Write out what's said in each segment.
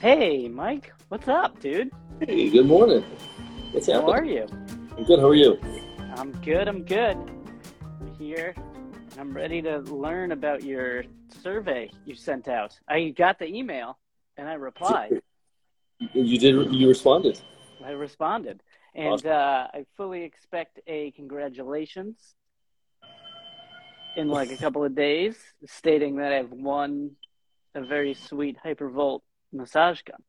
Hey, Mike. What's up, dude? Hey, good morning. What's How happening? are you? I'm good. How are you? I'm good. I'm good. I'm here. and I'm ready to learn about your survey you sent out. I got the email and I replied. You did. You responded. I responded. And Awesome. uh, I fully expect a congratulations in like a couple of days, stating that I've won a very sweet Hypervolt massage gun.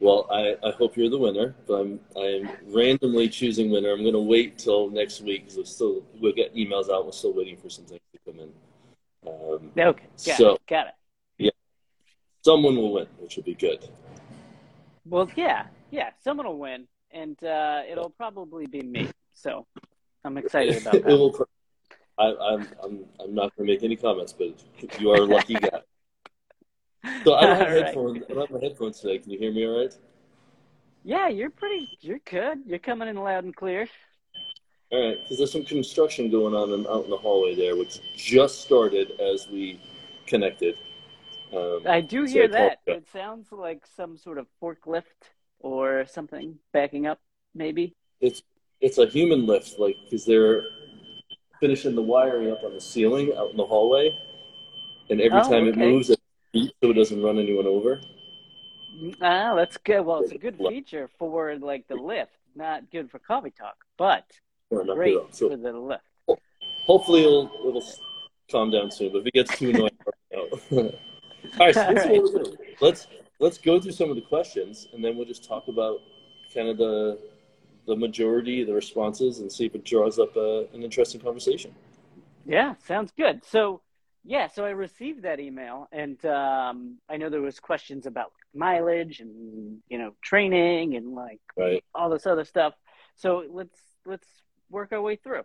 Well, I, I hope you're the winner, but I'm I'm randomly choosing winner. I'm going to wait till next week because we're still we'll get emails out. We're still waiting for some things to come in. Um, Okay, got So- it. Got it. someone will win, which will be good. Well, yeah, yeah, someone will win, and uh, it'll probably be me. So I'm excited about it that. I, I'm I'm I'm not going to make any comments, but you are a lucky guy. So I don't have right. headphones. I don't have my headphones today. Can you hear me all right? Yeah, you're pretty. You're good. You're coming in loud and clear. All right, because there's some construction going on in, out in the hallway there, which just started as we connected. Um, I do So hear that. It sounds like some sort of forklift or something backing up, maybe. it's it's a human lift, like because they're finishing the wiring up on the ceiling out in the hallway, and every Oh, time it okay. moves, it beeps so it doesn't run anyone over. Ah, that's good. Well, it's a good feature for like the lift. Not good for coffee talk, but great. So for the lift. hopefully it'll it'll calm down soon. But if it gets too annoying, All right, so this is what we'll do. Let's let's go through some of the questions, and then we'll just talk about kind of the the majority, the responses, and see if it draws up a, an interesting conversation. Yeah, sounds good. So, yeah, so I received that email, and um, I know there was questions about mileage and you know training and like Right. all this other stuff. So let's let's work our way through.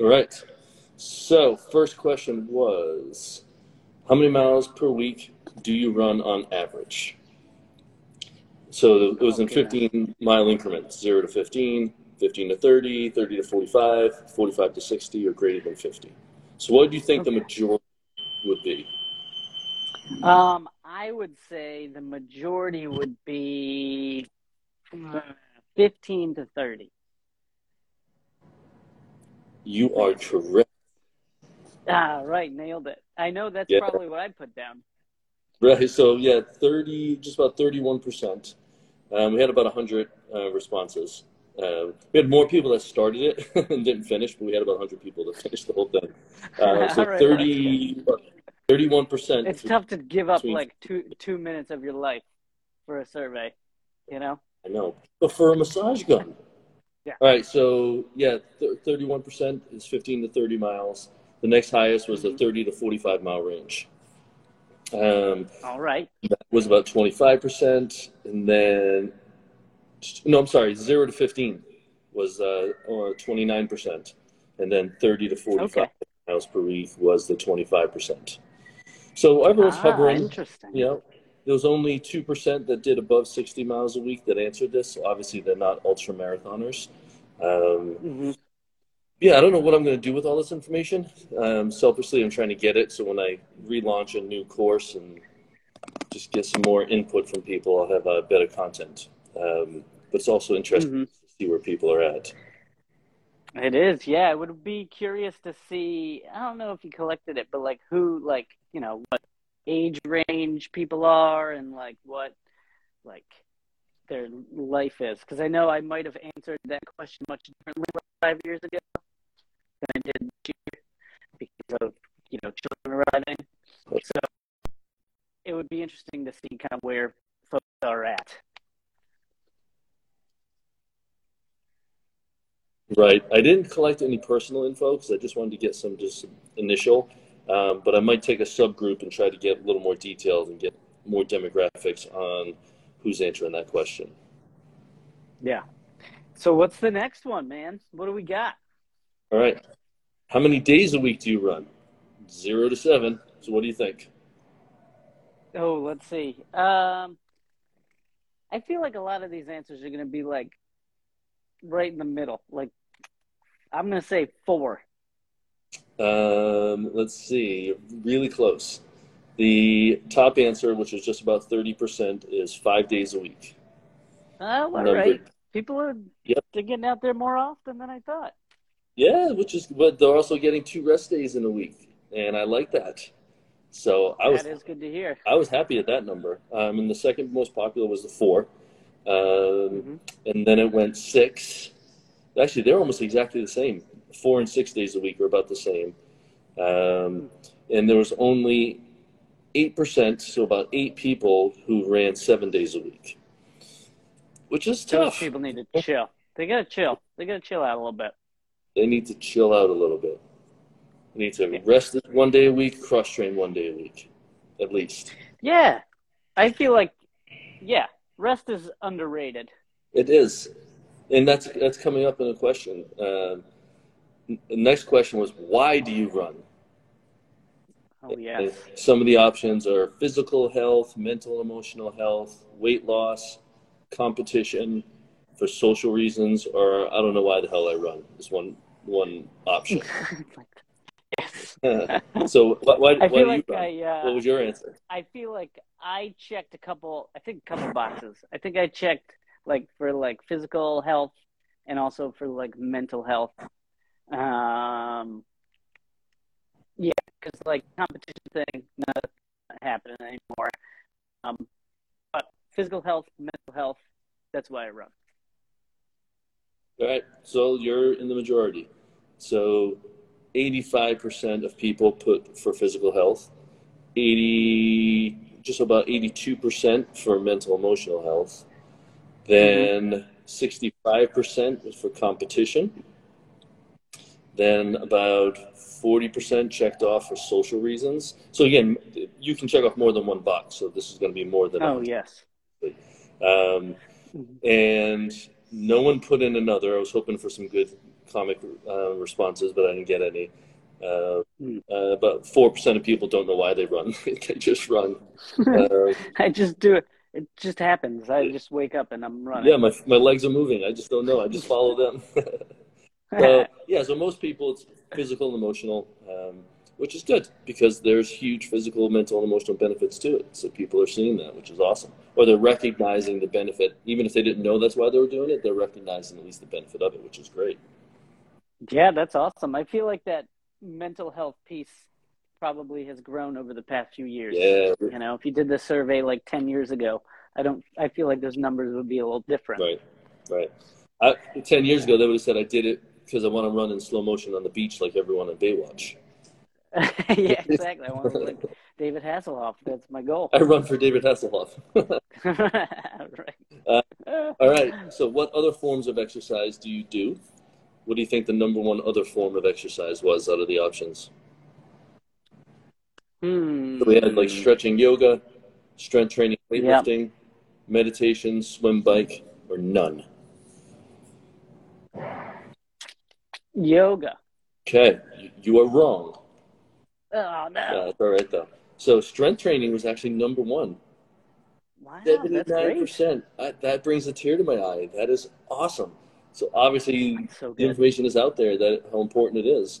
All right. So first question was, how many miles per week do you run on average? So it was in Oh, 15 mile increments, 0 to 15, 15 to 30, 30 to 45, 45 to 60, or greater than 50. So what do you think the majority would be? Um, I would say the majority would be uh, fifteen to thirty. You are terrific. Ah, right, nailed it. I know that's Yeah. probably what I put down. Right. So yeah, 30, just about 31%. Um, we had about 100 uh, responses. Uh, we had more people that started it and didn't finish, but we had about 100 people that finished the whole thing. Uh, so right, 30, 31%. It's tough to give up Between- like two two minutes of your life for a survey, you know. I know. But for a massage gun. Yeah. All right. So yeah, 31% is 15 to 30 miles. The next highest was the Mhm. 30 to 45 mile range. Um, All right. that was about 25%. And then, no, I'm sorry, 0 to 15 was uh, 29%. And then 30 to 45 Okay. miles per week was the 25%. So everyone's Ah, hovering. interesting. You know, there was only 2% that did above 60 miles a week that answered this. So obviously, they're not ultra marathoners. Um, hmm yeah, I don't know what I'm going to do with all this information. Um, selfishly, I'm trying to get it so when I relaunch a new course and just get some more input from people, I'll have uh, better content. Um, but it's also interesting hmm to see where people are at. It is, yeah. It would be curious to see. I don't know if you collected it, but like who, like you know, what age range people are, and like what, like their life is. Because I know I might have answered that question much differently five years ago than I did this year because of you know children arriving. So it would be interesting to see kind of where folks are at. Right. I didn't collect any personal info because I just wanted to get some just initial. Um, but I might take a subgroup and try to get a little more details and get more demographics on who's answering that question. Yeah. So what's the next one, man? What do we got? All right. How many days a week do you run? Zero to seven. So what do you think? Oh, let's see. Um, I feel like a lot of these answers are going to be like right in the middle. Like, I'm going to say four. Um, let's see. Really close. The top answer, which is just about 30%, is five days a week. Oh, all right. People are Yep. they're getting out there more often than I thought. Yeah, which is, but they're also getting two rest days in a week, and I like that. So I was that is good to hear. I was happy at that number. Um, and the second most popular was the four, um, Mhm. and then it went six. Actually, they're almost exactly the same. Four and six days a week are about the same. Um, and there was only eight percent, so about eight people who ran seven days a week, which is Those tough. people need to chill. They gotta chill. They gotta chill out a little bit. They need to chill out a little bit. They need to rest one day a week, cross train one day a week, at least. Yeah. I feel like yeah, rest is underrated. It is, and that's that's coming up in a question. Um, the next question was, why do you run? Oh And some of the options are physical health, mental, emotional health, weight loss, competition, for social reasons, or I don't know why the hell I run. Is one one option. so why, why, why do like you run? I uh what was your answer? I feel like I checked a couple. I think a couple boxes. I think I checked like for like physical health and also for like mental health. Um, yeah, because like competition thing not happening anymore. Um, but physical health, mental health. That's why I run. All right, so you're in the majority. So 85% of people put for physical health, 80, just about 82% for mental emotional health. Then 65% was for competition. Then about 40% checked off for social reasons. So again, you can check off more than one box. So this is going to be more than Oh yes. um, and no one put in another. I was hoping for some good comic uh, responses, but I didn't get any. Uh, Hmm. uh, about four percent of people don't know why they run; they just run. Uh, I just do it. It just happens. I just wake up and I'm running. yeah, my my legs are moving. I just don't know. I just follow them. so yeah, so most people it's physical and emotional, um, which is good because there's huge physical, mental, and emotional benefits to it. So people are seeing that, which is awesome. Or they're recognizing the benefit, even if they didn't know that's why they were doing it. They're recognizing at least the benefit of it, which is great. Yeah, that's awesome. I feel like that mental health piece probably has grown over the past few years. Yeah, You know, if you did this survey like 10 years ago, I don't I feel like those numbers would be a little different. right, right. I, Ten years ago, they would have said I did it because I want to run in slow motion on the beach like everyone in Baywatch. yeah, exactly. I want to like David Hasselhoff. That's my goal. I run for David Hasselhoff. right. Uh, All right. So, what other forms of exercise do you do? What do you think the number one other form of exercise was out of the options? Hmm. So we had like stretching yoga, strength training, Yep. weightlifting, meditation, swim, bike, or none. Yoga. Okay, you- are wrong. Oh no! That's all right though. So strength training was actually number one. Wow, that's Seventy-nine great. percent. That brings a tear to my eye. That is awesome. So obviously so the information is out there that how important it is.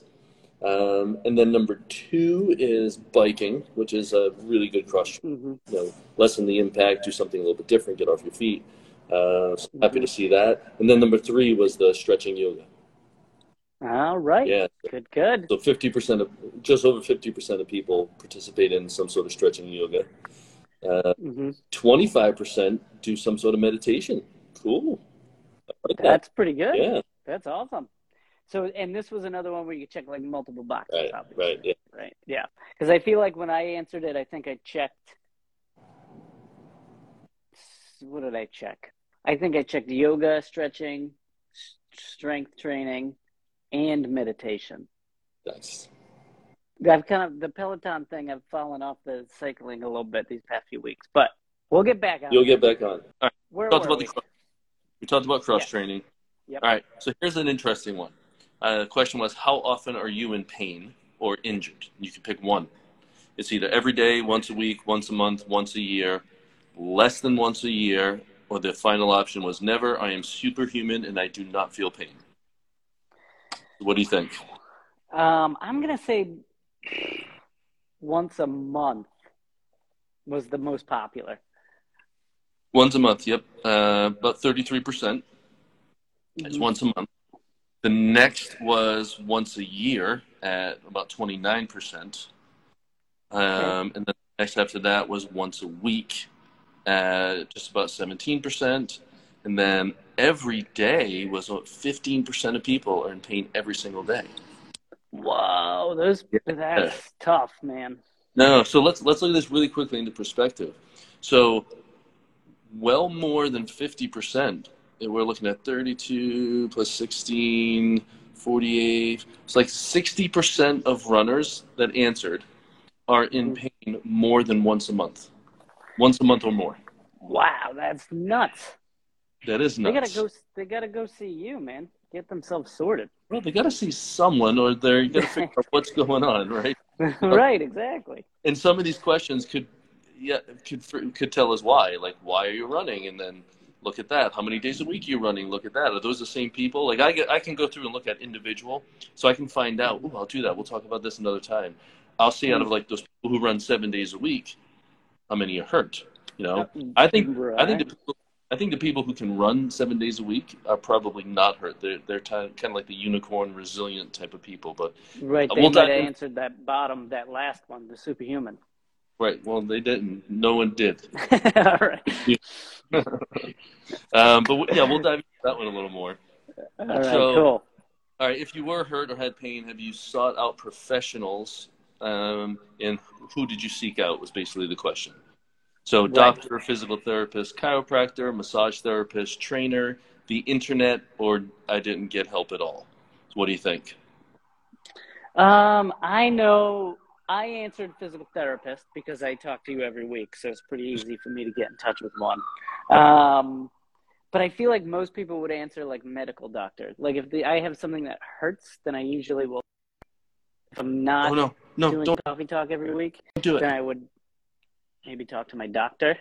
Um, and then number two is biking, which is a really good cross. hmm You know, lessen the impact, do something a little bit different, get off your feet. Uh, so happy to see that. And then number three was the stretching yoga. All right. Yeah. Good. Good. So fifty percent of just over fifty percent of people participate in some sort of stretching yoga. hmm Twenty-five percent do some sort of meditation. Cool. Like that. That's pretty good. Yeah. That's awesome. So, and this was another one where you check like multiple boxes. Right. obviously. Right. Yeah. Right. Yeah. Because I feel like when I answered it, I think I checked. What did I check? I think I checked yoga, stretching, s- strength training, and meditation. Nice. I've kind of the Peloton thing. I've fallen off the cycling a little bit these past few weeks, but we'll get back on. You'll get back on. All right. Where talked were about we? the We talked about cross Yeah. training. Yep. All right. So here's an interesting one. Uh, the question was, how often are you in pain or injured? You can pick one. It's either every day, once a week, once a month, once a year, less than once a year, or the final option was never. I am superhuman and I do not feel pain. What do you think? Um, I'm gonna say once a month. was the most popular. Once a month, yep. Uh, about 33% is Mhm. once a month. The next was once a year at about 29%. Um, and then the next after that was once a week at just about 17%. And then every day was what 15% of people are in pain every single day. Whoa, those that's tough, man. No, so let's let's look at this really quickly into perspective. So, well more than fifty percent. We're looking at thirty-two plus 16, 48. It's like sixty percent of runners that answered are in mm. pain more than once a month, once a month or more. Wow, that's nuts. That is nuts. They gotta go. They gotta go see you, man. Get themselves sorted. Well, they got to see someone, or they're to figure out what's going on, right? right, exactly. and some of these questions could yeah could could tell us why like why are you running and then look at that. How many days a week are you running? Look at that. Are those the same people? Like i get i can go through and look at individual so i can find out oh i'll do that. We'll talk about this another time. I'll see out of like those people who run seven days a week how many are hurt you know? I think i think the people I think the people who can run seven days a week are probably not hurt. They're they're kind of like the unicorn, resilient type of people. But right, they we'll might have dive answered that bottom, that last one, the superhuman. Right, well, they didn't. No one did. All right, um, but w- yeah, we'll dive into that one a little more. all right, So- cool. All right, if you were hurt or had pain, have you sought out professionals? Um, and who did you seek out? Was basically the question. So, Right. doctor, physical therapist, chiropractor, massage therapist, trainer, the internet, or I didn't get help at all. What do you think? Um, I know I answered physical therapist because I talk to you every week, so it's pretty easy for me to get in touch with one. Um, but I feel like most people would answer like medical doctor. Like if the, I have something that hurts, then I usually will. If I'm not oh no, no, doing don't coffee talk every week, do then it. I would maybe talk to my doctor.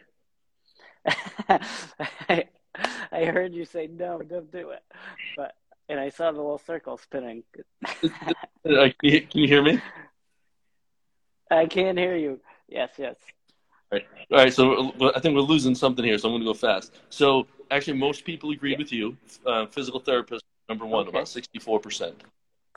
I, I heard you say no, don't do it, but and I saw the little circle spinning. Can you hear me? I can't hear you. Yes, yes. All right, so uh, I think we're losing something here, so I'm going to go fast. So actually, most people agree with you. Uh, physical therapist number one, Okay. about 64 percent,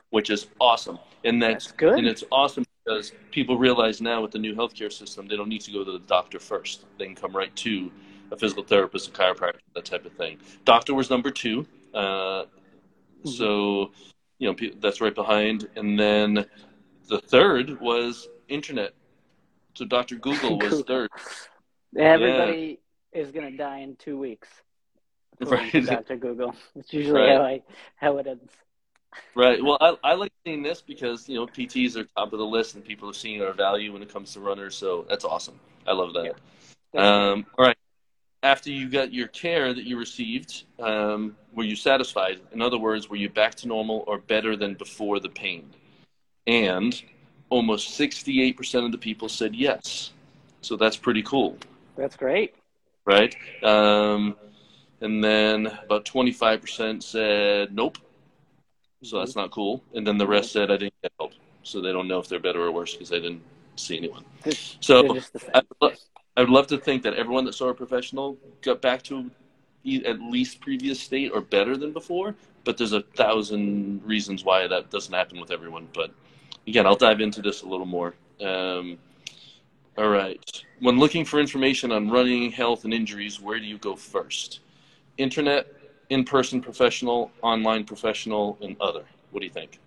which is awesome, and that's, That's good. And it's awesome because people realize now with the new healthcare system, they don't need to go to the doctor first. They can come right to a physical therapist, a chiropractor, that type of thing. Doctor was number two, uh, so you know that's right behind, and then the third was internet. So Dr. Google was third. Everybody is gonna die in two weeks. Right. Dr. Google. It's usually Right. how I how it ends. Right. Well, I, I like seeing this because you know PTs are top of the list and people are seeing our value when it comes to runners. So that's awesome. I love that. That's Um, all right. After you got your care that you received, um, were you satisfied? In other words, were you back to normal or better than before the pain? And almost 68% of the people said yes. So that's pretty cool, That's great. right? Um, and then about 25% said nope. So that's not cool. And then the rest said I didn't get help. So they don't know if they're better or worse because they didn't see anyone. So they're just the same. I would, lo- I would love to think that everyone that saw a professional got back to e- at least previous state or better than before. But there's a thousand reasons why that doesn't happen with everyone. But again, I'll dive into this a little more. Um, all right. When looking for information on running, health, and injuries, where do you go first? Internet, in person professional, online professional, and other. What do you think?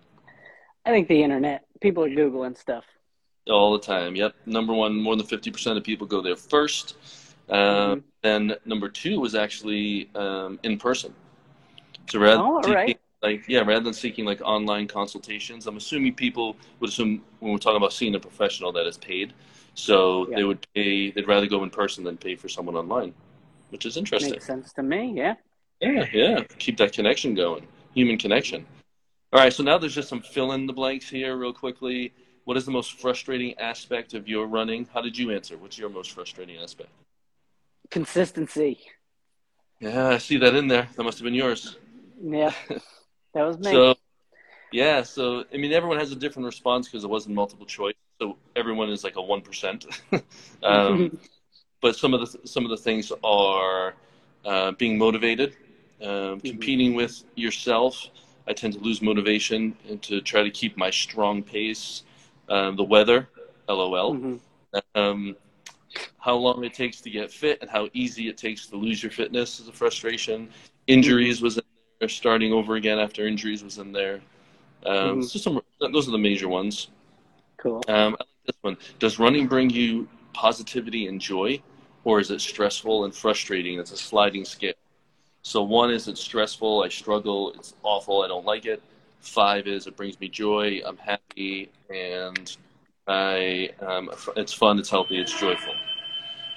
I think the internet. People are googling stuff. All the time. Yep. Number one, more than 50% of people go there first. Um, Mhm. Then number two was actually um, in person. So rather Oh, all right. Like yeah, rather than seeking like online consultations, I'm assuming people would assume when we're talking about seeing a professional that is paid, so Yeah. they would pay. They'd rather go in person than pay for someone online, which is interesting. Makes sense to me. Yeah. Yeah, yeah. Keep that connection going, human connection. All right, so now there's just some fill in the blanks here, real quickly. What is the most frustrating aspect of your running? How did you answer? What's your most frustrating aspect? Consistency. Yeah, I see that in there. That must have been yours. Yeah. That was me. So, yeah, so I mean, everyone has a different response because it wasn't multiple choice. So everyone is like a one percent. um, but some of the some of the things are uh, being motivated, um, competing with yourself. I tend to lose motivation and to try to keep my strong pace. Um, the weather, lol. Mhm. Um, how long it takes to get fit and how easy it takes to lose your fitness is a frustration. Injuries was. Starting over again after injuries was in there. Um, Mhm. So some those are the major ones. Cool. Um, I like this one. Does running bring you positivity and joy, or is it stressful and frustrating? It's a sliding scale. So one is it's stressful, I struggle, it's awful, I don't like it. Five is it brings me joy, I'm happy, and I um, it's fun, it's healthy, it's joyful.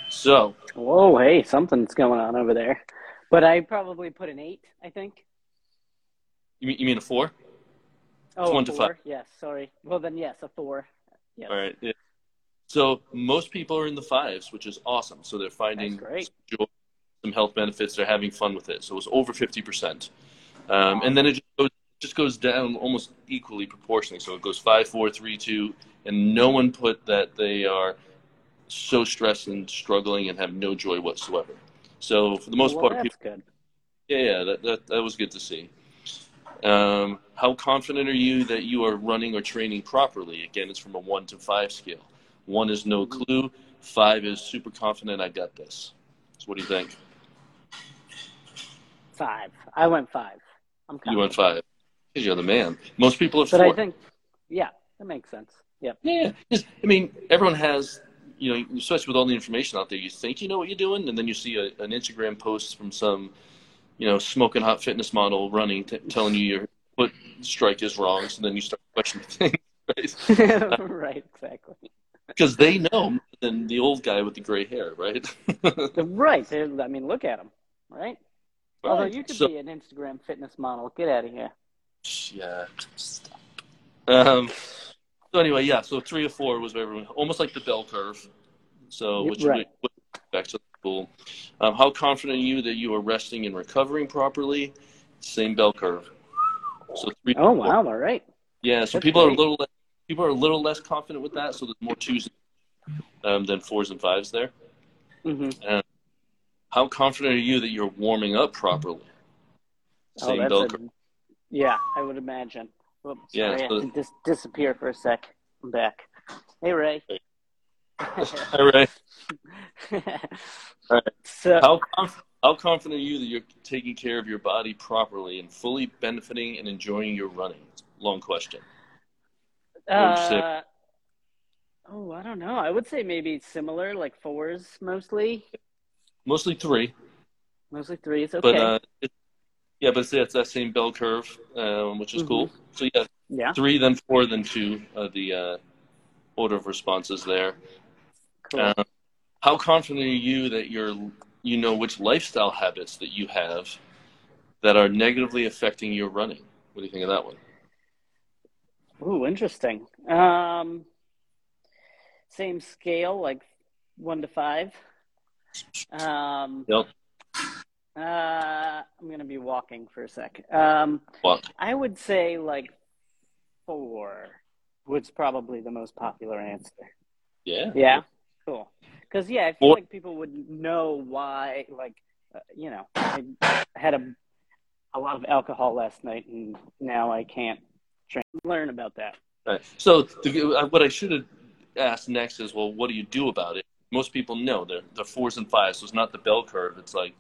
So Whoa, hey, something's going on over there. But I probably put an eight, I think. You mean, you mean a four? Oh, one a to four. five. Yes, sorry. Well, then yes, a four. Yes. All right. Yeah. So most people are in the fives, which is awesome. So they're finding some joy, some health benefits. They're having fun with it. So it was over fifty percent, um, and then it just goes, just goes down almost equally proportionally. So it goes five, four, three, two, and no one put that they are so stressed and struggling and have no joy whatsoever. So for the most well, part, that's people, good. yeah, yeah, that, that that was good to see. Um, how confident are you that you are running or training properly? Again, it's from a one to five scale. One is no clue. Five is super confident. I got this. So what do you think? Five. I went five. I'm You went five. Because you're the man. Most people are But four. I think, yeah, that makes sense. Yep. yeah, just, I mean, everyone has, you know, especially with all the information out there, you think you know what you're doing, and then you see a, an Instagram post from some, you know, smoking hot fitness model running, t- telling you your foot strike is wrong. So then you start questioning things, right? right, exactly. Because they know more than the old guy with the gray hair, right? Right. they're- I mean, look at him, right? Although you could So- be an Instagram fitness model. Get out of here. Yeah. Um, so anyway, yeah. So three or four was everyone almost like the bell curve. So which right. back to cool. Um, how confident are you that you are resting and recovering properly? Same bell curve. So three. Oh, wow. All right. Yeah. So That's people are a little less, people are a little less confident with that. So there's more twos um, than fours and fives there. hmm How confident are you that you're warming up properly? Oh, Same that's bell a, curve. yeah, I would imagine. Whoops, Yeah, sorry, I so- had to dis- disappear for a sec. I'm back. Hey, Ray. All right. right. So, How conf- how confident are you that you're taking care of your body properly and fully benefiting and enjoying your running? Long question. would you say? uh, oh, I don't know. I would say maybe similar, like fours mostly. Mostly three, Mostly threes. Okay. but uh, it, yeah, but it's, it's that same bell curve, um, which is Mhm. cool. So yeah, yeah. three, then four, then two. Uh, the uh, order of responses there. Cool. Uh, how confident are you that you're you know which lifestyle habits that you have that are negatively affecting your running? What do you think of that one? Ooh, interesting. Um, same scale, like one to five. Um, Yep. uh, I'm gonna be walking for a sec. Um, Walk. I would say like four was probably the most popular answer. Yeah. Yeah, cool. Because yeah, I feel like people would know why. Like, uh, you know, I had a a lot of alcohol last night, and now I can't train. learn about that. Right. So the, uh, what I should have asked next is, well, what do you do about it? Most people know they're they're fours and fives, so it's not the bell curve. It's like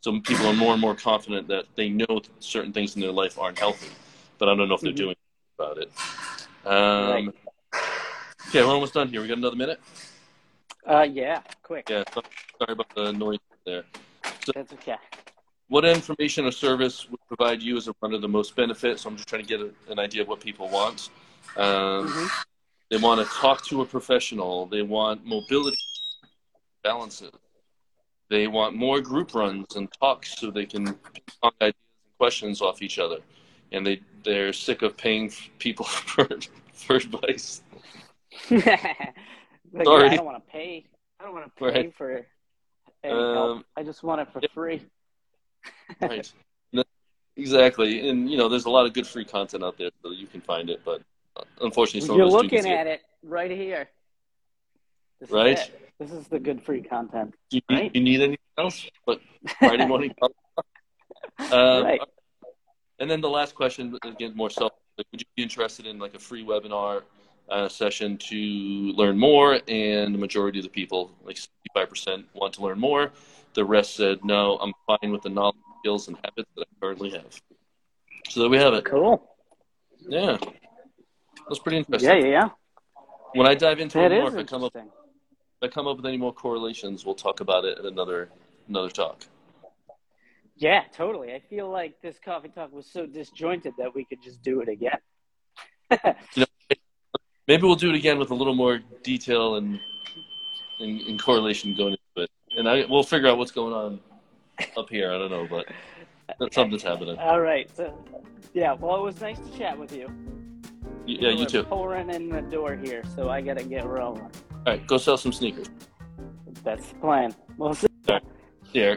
some people are more and more confident that they know certain things in their life aren't healthy, but I don't know if they're Mhm. doing about it. Um, Okay, we're almost done here. We got another minute. Uh, yeah, quick. Yeah. so- Sorry about the noise there. So That's okay. What information or service would provide you as a runner the most benefit? So I'm just trying to get a, an idea of what people want. Um, Mhm. They want to talk to a professional. They want mobility balances. They want more group runs and talks so they can ping ideas and questions off each other. And they they're sick of paying people for for advice. Yeah, Sorry. I don't want to pay. I don't want to pay Right. for any help. Um, I just want it for yeah. free. Right. No, exactly. And you know, there's a lot of good free content out there, so you can find it. But uh, unfortunately, some You're looking at it right here. This Right? it. This is the good free content. Do you, need, Right. you need anything else? But Friday morning. um, right. And then the last question, again, more self. Like, would you be interested in like a free webinar uh, session to learn more? And the majority of the people, like 65%, want to learn more. The rest said, no, I'm fine with the knowledge, skills, and habits that I currently have. So there we have it. Cool. Yeah. That's pretty interesting. Yeah, yeah, yeah. When I dive into it more, if I come up if I come up with any more correlations, we'll talk about it in another another talk. Yeah, totally. I feel like this coffee talk was so disjointed that we could just do it again. Maybe we'll do it again with a little more detail and and, and correlation going into it, and I we'll figure out what's going on up here. I don't know, but something's happening. All right. So, yeah. Well, it was nice to chat with you. Yeah, you We're too. Pouring in the door here, so I gotta get rolling. All right, go sell some sneakers. That's the plan. We'll see. Yeah.